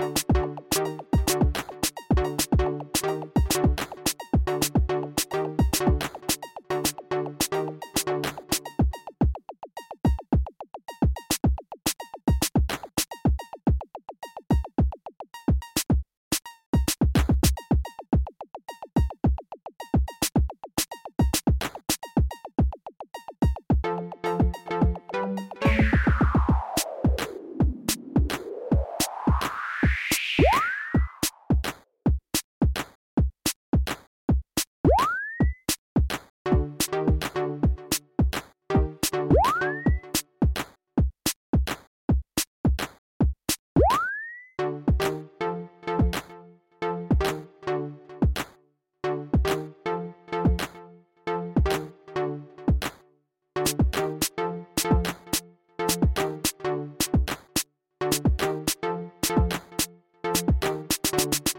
you you